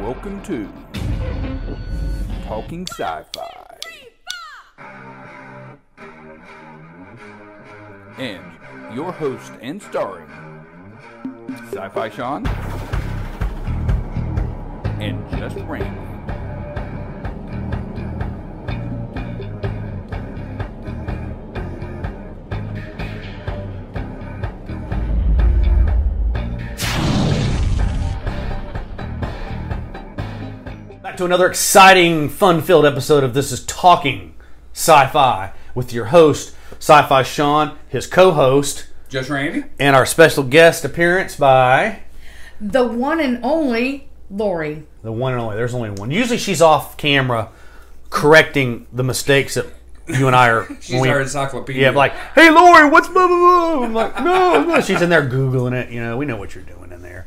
Welcome to Talking Sci-Fi. And your host and starring Sci-Fi Sean and Just Randy. To another exciting, fun-filled episode of This Is Talking Sci-Fi with your host, Sci-Fi Sean, his co-host, Just Randy? and our special guest appearance by the one and only Lori. the one and only. There's only one. Usually she's off camera correcting the mistakes that you and I are. She's when we- our encyclopedia. Yeah, like, hey Lori, what's blah blah blah? I'm like, no, no. She's in there googling it. You know, we know what you're doing in there.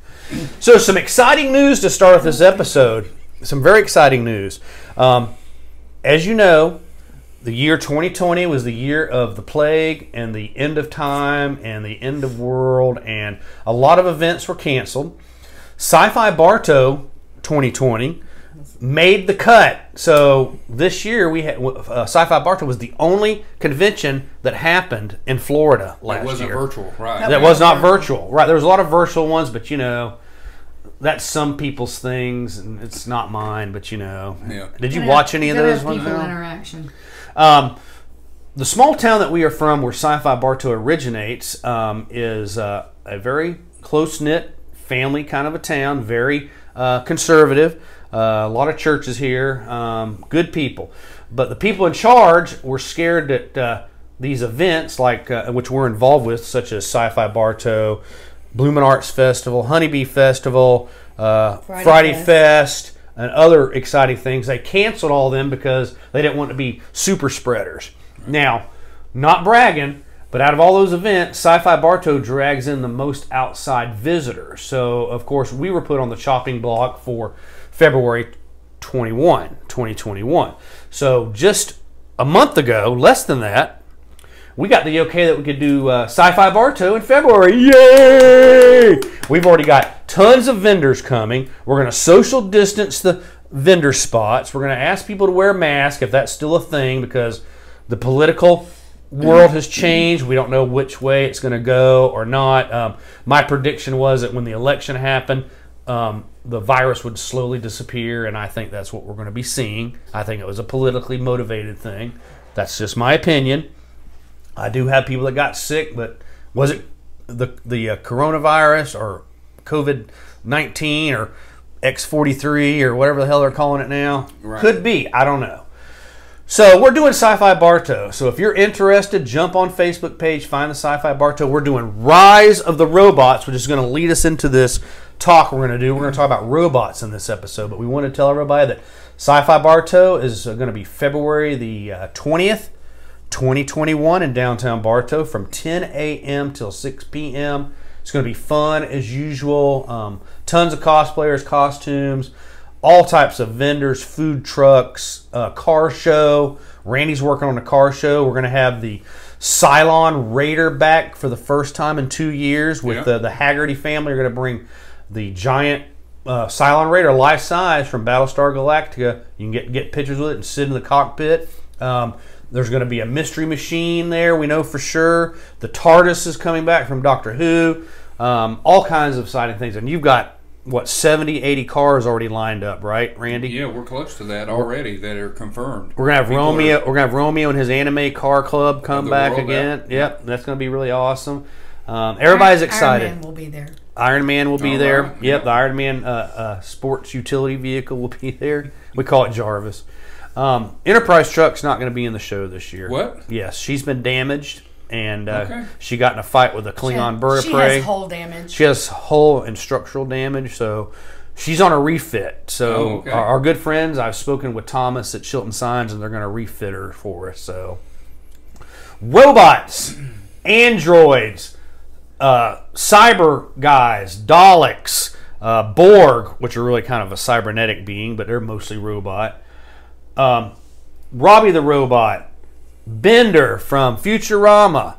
So, some exciting news to start with this episode. Some very exciting news. Um, as you know, the year 2020 was the year of the plague and the end of time and the end of world, and a lot of events were canceled. Sci-Fi Bartow 2020 made the cut. So this year we had uh, Sci-Fi Bartow was the only convention that happened in Florida last year. it wasn't year. virtual, right? That was not virtual, right? There was a lot of virtual ones, but you know, that's some people's things, and it's not mine. But you know, Yeah. did you Gotta watch have- any of those have ones? People interaction. Um, the small town that we are from, where Sci-Fi Bartow originates, um, is uh, a very close knit family kind of a town. Very uh, conservative. Uh, a lot of churches here. Um, good people, but the people in charge were scared that uh, these events, like uh, which we're involved with, such as Sci-Fi Bartow, Bloomin' Arts Festival, Honeybee Festival, uh, Friday, Friday Fest. Fest. And other exciting things. They canceled all them because they didn't want to be super spreaders. Now, not bragging, but out of all those events, Sci-Fi Bartow drags in the most outside visitors. So, of course, we were put on the chopping block for February 21, 2021. So, just a month ago, less than that, we got the okay that we could do uh, Sci-Fi Bartow in February. Yay! We've already got tons of vendors coming. We're going to social distance the vendor spots. We're going to ask people to wear masks if that's still a thing because the political world has changed. We don't know which way it's going to go or not. Um, my prediction was that when the election happened, um, the virus would slowly disappear, and I think that's what we're going to be seeing. I think it was a politically motivated thing. That's just my opinion. I do have people that got sick, but was it the the uh, coronavirus or COVID nineteen or X forty three or whatever the hell they're calling it now? Right. Could be. I don't know. So we're doing Sci-Fi Bartow. So if you're interested, jump on Facebook page, find the Sci-Fi Bartow. We're doing Rise of the Robots, which is going to lead us into this talk we're going to do. We're going to talk about robots in this episode, but we want to tell everybody that Sci-Fi Bartow is going to be February the uh, twentieth. 2021 in downtown Bartow from 10 a.m. till 6 p.m. It's going to be fun as usual. Um, tons of cosplayers, costumes, all types of vendors, food trucks, uh, car show. Randy's working on a car show. We're going to have the Cylon Raider back for the first time in two years with Yeah. the, the Haggerty family. Are going to bring the giant uh, Cylon Raider life size from Battlestar Galactica. You can get get pictures with it and sit in the cockpit. Um, there's going to be a mystery machine there. We know for sure. The TARDIS is coming back from Doctor Who. Um, all kinds of exciting things, and you've got what 70, 80 cars already lined up, right, Randy? Yeah, we're close to that already. That are confirmed. We're gonna have People Romeo. are- We're gonna have Romeo and his anime car club come back again. back. Yep, that's gonna be really awesome. Um, everybody's Iron- excited. Iron Man will be there. Iron Man will be All there. right, Yep, yeah. the Iron Man uh, uh, sports utility vehicle will be there. We call it Jarvis. Um, Enterprise truck's not going to be in the show this year. What? Yes, she's been damaged, and uh, Okay. she got in a fight with a Klingon bird of she prey. has hull damage. She has hull and structural damage, so she's on a refit. So Oh, okay. our, our good friends, I've spoken with Thomas at Chilton Signs, and they're going to refit her for us. So robots, androids, uh, cyber guys, Daleks, uh, Borg, which are really kind of a cybernetic being, but they're mostly robot. Um, Robbie the robot, Bender from Futurama,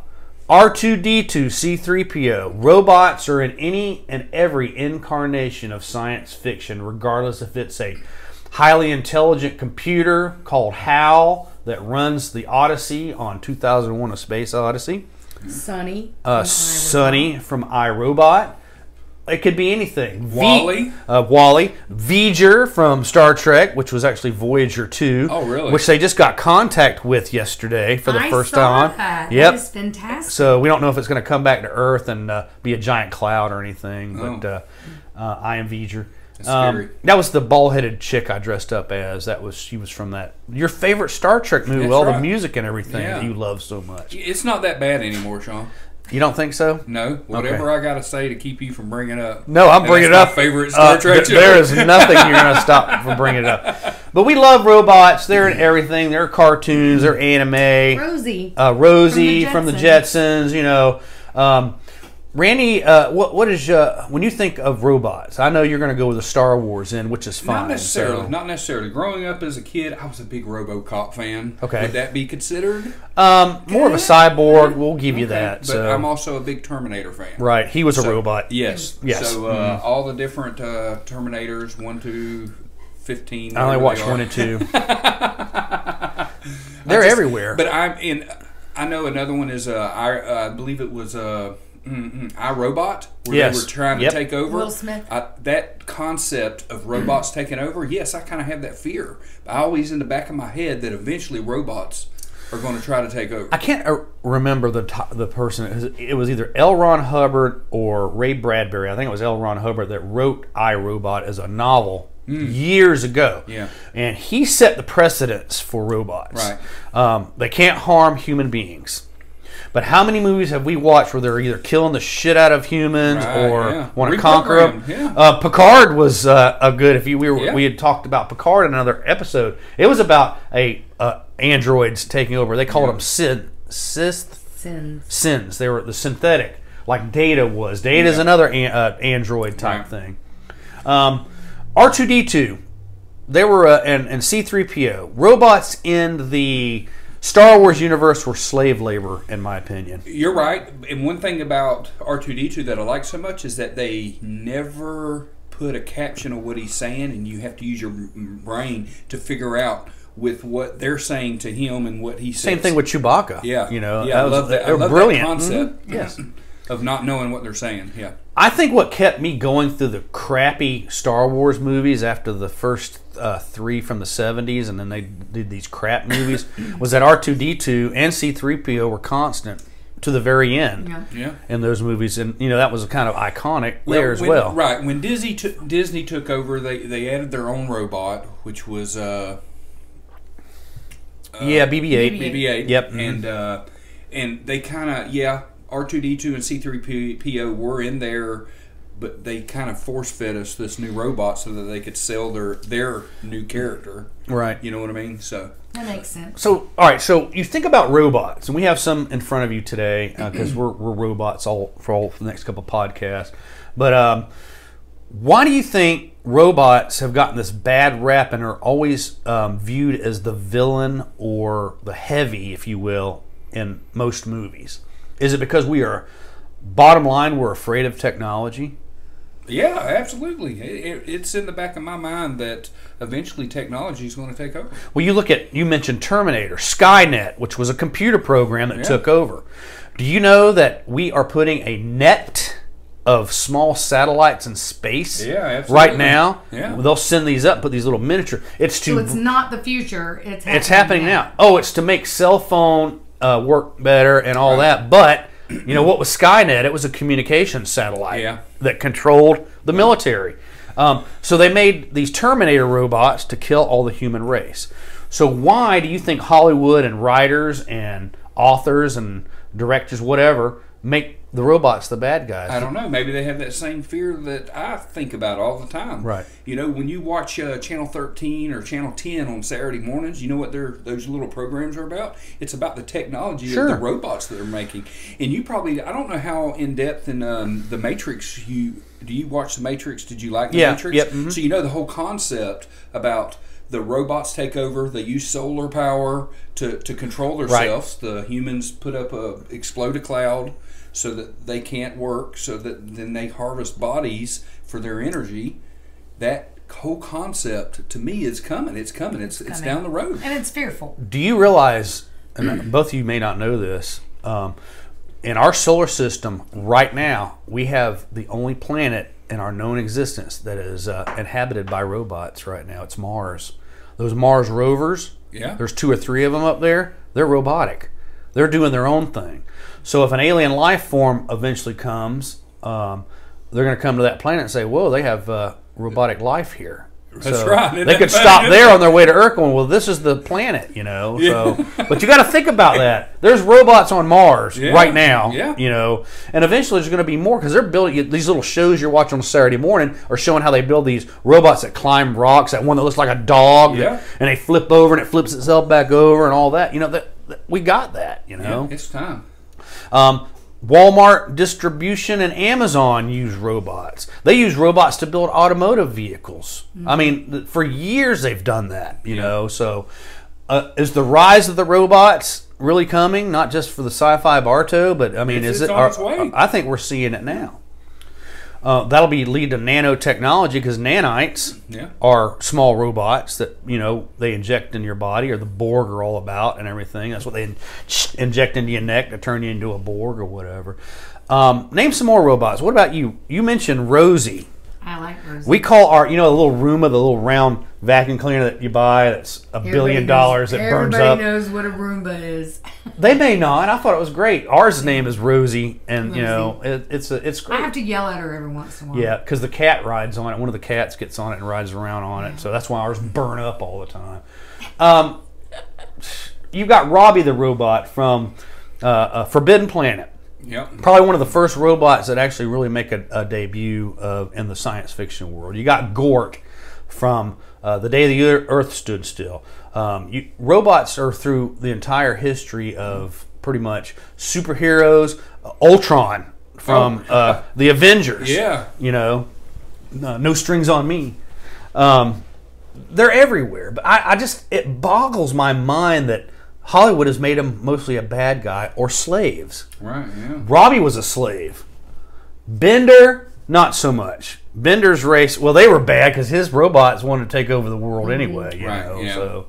R2D2, C3PO. Robots are in any and every incarnation of science fiction, regardless if it's a highly intelligent computer called HAL that runs the Odyssey on 2001 A Space Odyssey, Sonny. uh, Sonny from iRobot. It could be anything. V- uh, WALL-E, V'ger from Star Trek, which was actually Voyager 2. Oh, really? Which they just got contact with yesterday for the I first saw time. That. Yep. That is fantastic. So we don't know if it's going to come back to Earth and uh, be a giant cloud or anything. But Oh. uh, uh, I am V'ger. Um, that was the bald-headed chick I dressed up as. That was she was from that your favorite Star Trek movie, That's all the music and everything Yeah. that you love so much. It's not that bad anymore, Sean. You don't think so? No, whatever I got to say to keep you from bringing up. No, I'm bringing it up. my favorite Star Uh, Trek th- There is nothing you're going to stop from bringing it up. But we love robots. They're in everything. They're cartoons. They're anime. Rosie. Uh, Rosie from the, Jetsons. Jetsons. You know, um, Randy. Uh, what what is uh, when you think of robots? I know you're going to go with the Star Wars in, which is fine. Not necessarily. so- Not necessarily. Growing up as a kid, I was a big RoboCop fan. Okay. Would that be considered? um, more of a cyborg. We'll give you Okay, that. But so I'm also a big Terminator fan. right, he was a robot. Yes. Yes. So uh, all the different uh, Terminators, one to fifteen. I only watched one and two. They're just- everywhere. But I'm in. I know another one is. Uh, I, uh, I believe it was. Uh, mm, mm, iRobot, where Yes. they were trying to take over. Will Smith. I, that concept of robots taking over, yes, I kind of have that fear. I always in the back of my head that eventually robots are going to try to take over. I can't uh, remember the to- the person. It was- either L. Ron Hubbard or Ray Bradbury. I think it was L. Ron Hubbard that wrote I Robot as a novel years ago. Yeah. and he set the precedence for robots. Right. Um, they can't harm human beings. But how many movies have we watched where they're either killing the shit out of humans Right, or yeah. want to conquer them? Yeah. Uh, Picard was uh, a good. If you we were, Yeah. we had talked about Picard in another episode, it was about a uh, androids taking over. They called them Sid, Sith Sins. sins. They were the synthetic, like Data was. Data is another an, uh, android type Right. thing. Um, R two D two, they were uh, and and C three PO robots in the Star Wars universe were slave labor, in my opinion. You're right. And one thing about R2D2 that I like so much is that they never put a caption of what he's saying, and you have to use your brain to figure out with what they're saying to him and what he says. Same thing with Chewbacca. yeah, you know, yeah, I was- love that. I They're love brilliant. that concept. Mhm. Yes. of not knowing what they're saying. Yeah, I think what kept me going through the crappy Star Wars movies after the first uh, three from the 70s and then they did these crap movies was that R2D2 and C3PO were constant to the very end Yeah. yeah. in those movies. And, you know, that was kind of iconic there as when- well. Right when Disney took Disney took over, they they added their own robot, which was uh, Yeah, BB-8. BB-8. BB-8. Yep. and uh, and they kind of yeah, R two D two and C three PO were in there, but they kind of force fed us this new robot so that they could sell their their new character. Right. You know what I mean? So That makes sense. So, all right. So you think about robots, and we have some in front of you today because we're, we're robots all for all the next couple podcasts. But um, why do you think robots have gotten this bad rap and are always um, viewed as the villain or the heavy, if you will, in most movies? Is it because we are, bottom line, we're afraid of technology? yeah, absolutely. It, it, it's in the back of my mind that eventually technology is going to take over. Well, you look at you mentioned Terminator, Skynet, which was a computer program that Yeah. took over. Do you know that we are putting a net of small satellites in space? Yeah, absolutely. Right now, Yeah. they'll send these up, put these little miniature. It's to So it's not the future. It's happening, it's happening now. Oh, it's to make cell phone uh, work better and all that. But you know what was Skynet? It was a communication satellite Yeah. that controlled the military. Um, so they made these Terminator robots to kill all the human race. So why do you think Hollywood and writers and authors and directors, whatever, make the robots the bad guys? I don't know. Maybe they have that same fear that I think about all the time. Right. You know, when you watch uh, Channel 13 or Channel 10 on Saturday mornings, you know what their those little programs are about? It's about the technology Sure. of the robots that they're making. And you probably, I don't know how in depth in um, the Matrix you do you watch the Matrix? Did you like the Yeah, Matrix? yep, mhm. So you know the whole concept about the robots take over. They use solar power to, to control themselves. The humans put up a explode a cloud so that they can't work. So that then they harvest bodies for their energy. That whole concept to me is coming. It's coming. It's it's, coming. down the road. And it's fearful. Do you realize, and both of you may not know this, um, in our solar system right now, we have the only planet in our known existence that is uh, inhabited by robots right now. It's Mars. Those Mars rovers, Yeah. there's two or three of them up there, they're robotic. They're doing their own thing. So if an alien life form eventually comes, um, they're going to come to that planet and say, whoa, they have uh, robotic life here. That's So right. Isn't They could stop there on their way to Earth going, well, this is the planet, you know. So, but you got to think about that. There's robots on Mars Yeah. right now, Yeah. you know, and eventually there's going to be more because they're building these little shows you're watching on Saturday morning are showing how they build these robots that climb rocks. That one that looks like a dog, Yeah. and they flip over and it flips itself back over and all that. You know that, that- we got that. You know, It's time. Um, Walmart distribution and Amazon use robots. They use robots to build automotive vehicles. I mean, for years they've done that. You know, so uh, is the rise of the robots really coming? Not just for the sci-fi Bartow, but I mean, It's- is it's it? are-. I think we're seeing it now. Uh, that'll be lead to nanotechnology because nanites Yeah. are small robots that you know they inject in your body, or the Borg are all about, and everything. That's what they in- inject into your neck to turn you into a Borg or whatever. Um, name some more robots. What about you? You mentioned Rosie. I like Rosie. We call our, you know, the little Roomba, the little round vacuum cleaner that you buy that's a billion knows- dollars that burns up. Everybody knows what a Roomba is. They may not. I thought it was great. Ours name is Rosie, and you know, it, it's a, it's great. I have to yell at her every once in a while. Yeah, because the cat rides on it. One of the cats gets on it and rides around on it. So that's why ours burn up all the time. Um, you've got Robbie the robot from uh, uh, Forbidden Planet. Yep. Probably one of the first robots that actually really make a, a debut uh, in the science fiction world. You got Gort from uh, The Day the Earth Stood Still. Um, you, robots are through the entire history of pretty much superheroes. Uh, Ultron from uh, the Avengers. Yeah. You know, no, no strings on me. Um, they're everywhere. But I, I just, it boggles my mind that Hollywood has made him mostly a bad guy or slaves. Right. Yeah. Robbie was a slave. Bender, not so much. Bender's race, well, they were bad because his robots wanted to take over the world anyway. You Right, know, yeah. so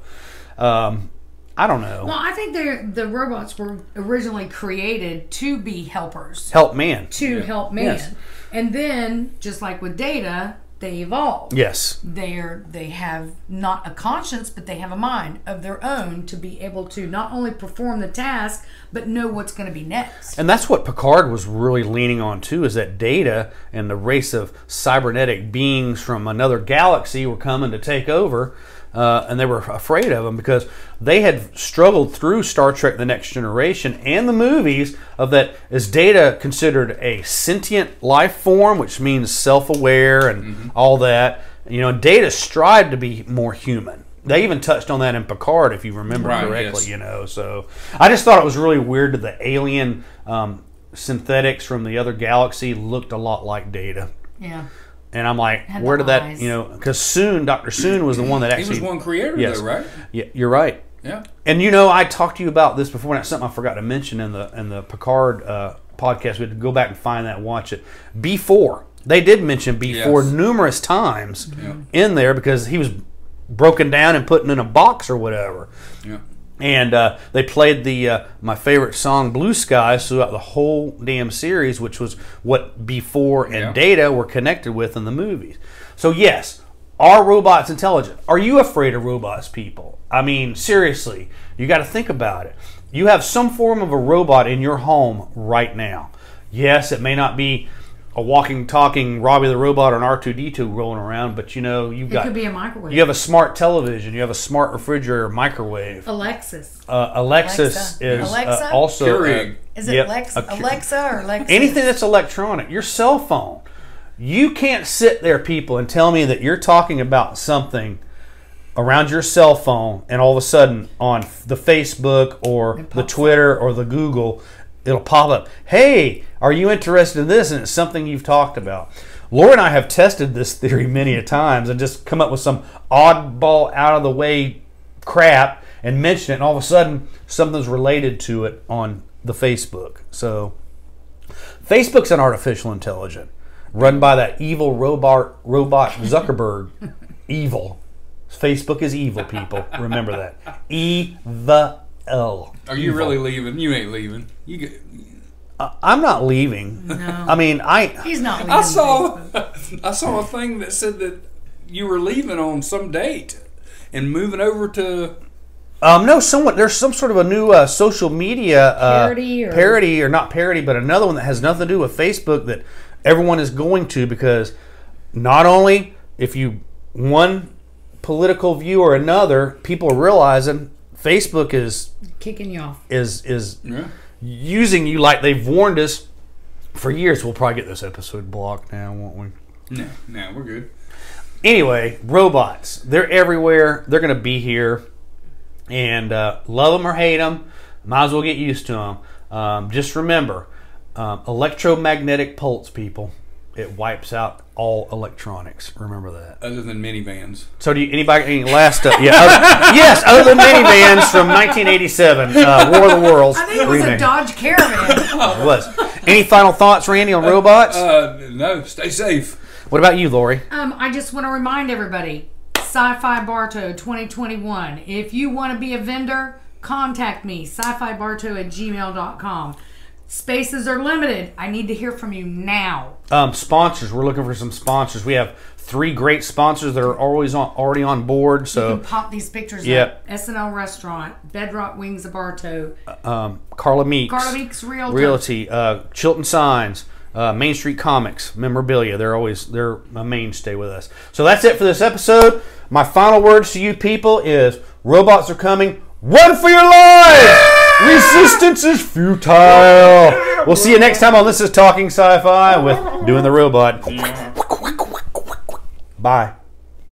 um, I don't know. Well, I think they're, the robots were originally created to be helpers, Help man. to help man. Yes. And then, just like with data, they evolve. Yes. They're they have not a conscience, but they have a mind of their own to be able to not only perform the task, but know what's going to be next. And that's what Picard was really leaning on too, is that Data and the race of cybernetic beings from another galaxy were coming to take over, uh, and they were afraid of him because they had struggled through Star Trek: The Next Generation and the movies of that is Data considered a sentient life form, which means self-aware and all that. You know, Data strived to be more human. They even touched on that in Picard, if you remember Right, correctly. yes. You know, so I just thought it was really weird that the alien um, synthetics from the other galaxy looked a lot like Data, Yeah. And I'm like, Had where the did that? eyes. You know, because Soong, Doctor Soong was the one that actually. He actually. was one creator, Yes. though, right? Yeah, you're right. Yeah. And you know, I talked to you about this before, and that's something I forgot to mention in the in the Picard uh, podcast. We had to go back and find that and watch it. B4, they did mention B4 Yes. numerous times Yeah. in there because he was broken down and put in a box or whatever. Yeah. And uh, they played the uh, my favorite song, "Blue Skies," throughout the whole damn series, which was what B4 and Yeah. Data were connected with in the movies. So yes, are robots intelligent? Are you afraid of robots, people? I mean, seriously, you got to think about it. You have some form of a robot in your home right now. Yes, it may not be a walking, talking Robbie the robot or an R2D2 rolling around, but you know you've It got could be a microwave. you have a smart television, you have a smart refrigerator, microwave. Alexis. Uh, Alexis Alexa. is Alexa? uh, also Keurig. Is it yep, Lex- Alexa or Alexa? anything that's electronic. Your cell phone. You can't sit there, people, and tell me that you're talking about something around your cell phone, and all of a sudden on the Facebook or the Twitter or the Google, it'll pop up. Hey, are you interested in this? And it's something you've talked about. Laura and I have tested this theory many a times and just come up with some oddball, out of the way crap and mention it, and all of a sudden something's related to it on the Facebook. So, Facebook's an artificial intelligence run by that evil robot robot Zuckerberg. evil. Facebook is evil, people. Remember that. E the L. Are you really leaving? You ain't leaving. You get. I'm not leaving. No. I mean, I He's not leaving. I saw. I saw a thing that said that you were leaving on some date and moving over to. Um, no, someone there's some sort of a new uh, social media uh, Parody or- parody or not parody, but another one that has nothing to do with Facebook that everyone is going to because not only if you one political view or another, people are realizing Facebook is Kicking you off. is is Yeah. using you like they've warned us for years. We'll probably get this episode blocked now, won't we? No, no, we're good. anyway, robots. They're everywhere. They're going to be here. And uh, love them or hate them, might as well get used to them. Um, just remember um, electromagnetic pulse, people. It wipes out all electronics. Remember that. Other than minivans. So, do you, anybody any last? Uh, yeah, other, yes. Other than minivans from 1987, uh, War of the Worlds. I think it was a. Dodge Caravan. It was. Any final thoughts, Randy, on robots? Uh, no, stay safe. what about you, Lori? Um, I just want to remind everybody, Sci-Fi Bartow 2021. If you want to be a vendor, contact me, sci-fi bartow at gmail.com. Spaces are limited. I need to hear from you now. Um, sponsors. We're looking for some sponsors. We have three great sponsors that are always on, already on board. You So, can pop these pictures Yep. up. SNL Restaurant, Bedrock Wings of Bartow, um, Carla Meeks, Carla Meeks Realtor. Realty, uh, Chilton Signs, uh, Main Street Comics, memorabilia. They're always they're a mainstay with us. So that's it for this episode. My final words to you people is: robots are coming. Run for your lives! Resistance is futile. We'll see you next time on This Is Talking Sci-Fi with doing the robot. Bye.